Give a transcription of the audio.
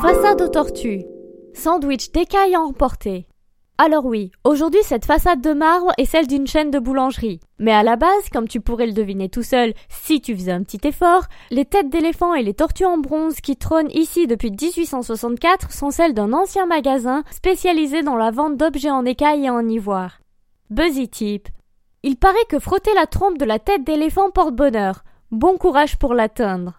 Façade aux tortues. Sandwich d'écailles à emporter. Alors oui, aujourd'hui cette façade de marbre est celle d'une chaîne de boulangerie. Mais à la base, comme tu pourrais le deviner tout seul si tu faisais un petit effort, les têtes d'éléphant et les tortues en bronze qui trônent ici depuis 1864 sont celles d'un ancien magasin spécialisé dans la vente d'objets en écailles et en ivoire. Buzzy Tip. Il paraît que frotter la trompe de la tête d'éléphant porte bonheur. Bon courage pour l'atteindre.